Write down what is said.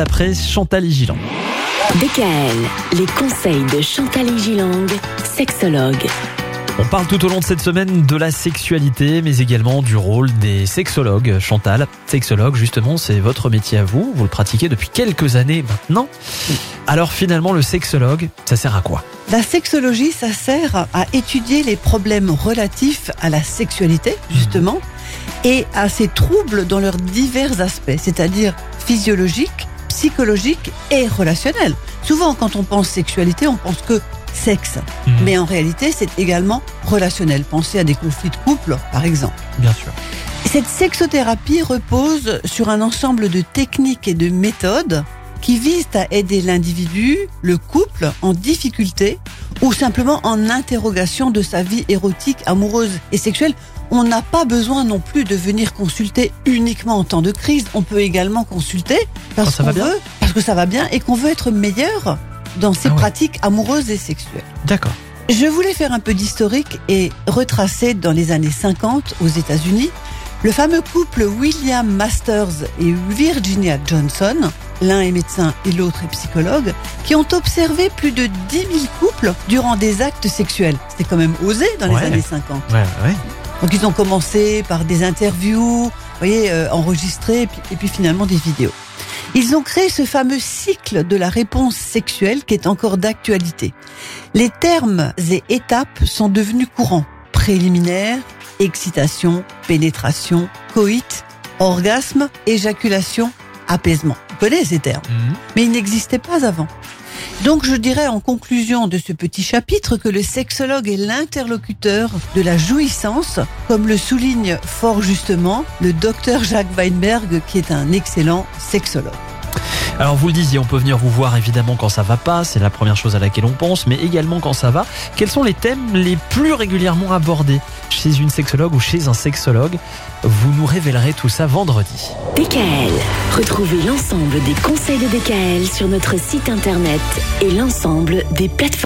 après Chantal Gilang. DKL, les conseils de Chantal Gilang, sexologue. On parle tout au long de cette semaine de la sexualité, mais également du rôle des sexologues. Chantal, sexologue, justement, c'est votre métier à vous. Vous le pratiquez depuis quelques années maintenant. Alors finalement, le sexologue, ça sert à quoi? La sexologie, ça sert à étudier les problèmes relatifs à la sexualité, justement, et à ses troubles dans leurs divers aspects, c'est-à-dire physiologiques, psychologiques et relationnels. Souvent, quand on pense sexualité, on pense que sexe. Mhm. Mais en réalité, c'est également relationnel. Pensez à des conflits de couple, par exemple. Bien sûr. Cette sexothérapie repose sur un ensemble de techniques et de méthodes qui visent à aider l'individu, le couple, en difficulté ou simplement en interrogation de sa vie érotique, amoureuse et sexuelle. On n'a pas besoin non plus de venir consulter uniquement en temps de crise. On peut également consulter parce bien parce que ça va bien et qu'on veut être meilleur dans ses Ah ouais. pratiques amoureuses et sexuelles. D'accord. Je voulais faire un peu d'historique et retracer dans les années 50 aux États-Unis le fameux couple William Masters et Virginia Johnson, l'un est médecin et l'autre est psychologue, qui ont observé plus de 10 000 couples durant des actes sexuels. C'était quand même osé dans les Ouais. années 50. Ouais, ouais. Donc ils ont commencé par des interviews, vous voyez, euh, enregistrées, et puis, et puis finalement des vidéos. Ils ont créé ce fameux cycle de la réponse sexuelle qui est encore d'actualité. Les termes et étapes sont devenus courants. Préliminaire, excitation, pénétration, coït, orgasme, éjaculation, apaisement. Connaissez ces termes Mhm. mais il n'existait pas avant. Donc je dirais en conclusion de ce petit chapitre que le sexologue est l'interlocuteur de la jouissance, comme le souligne fort justement le docteur Jacques Weinberg, qui est un excellent sexologue. Alors vous le disiez, on peut venir vous voir évidemment quand ça va pas, c'est la première chose à laquelle on pense, mais également quand ça va. Quels sont les thèmes les plus régulièrement abordés chez une sexologue ou chez un sexologue? Vous nous révélerez tout ça vendredi. DKL, retrouvez l'ensemble des conseils de DKL sur notre site internet et l'ensemble des plateformes.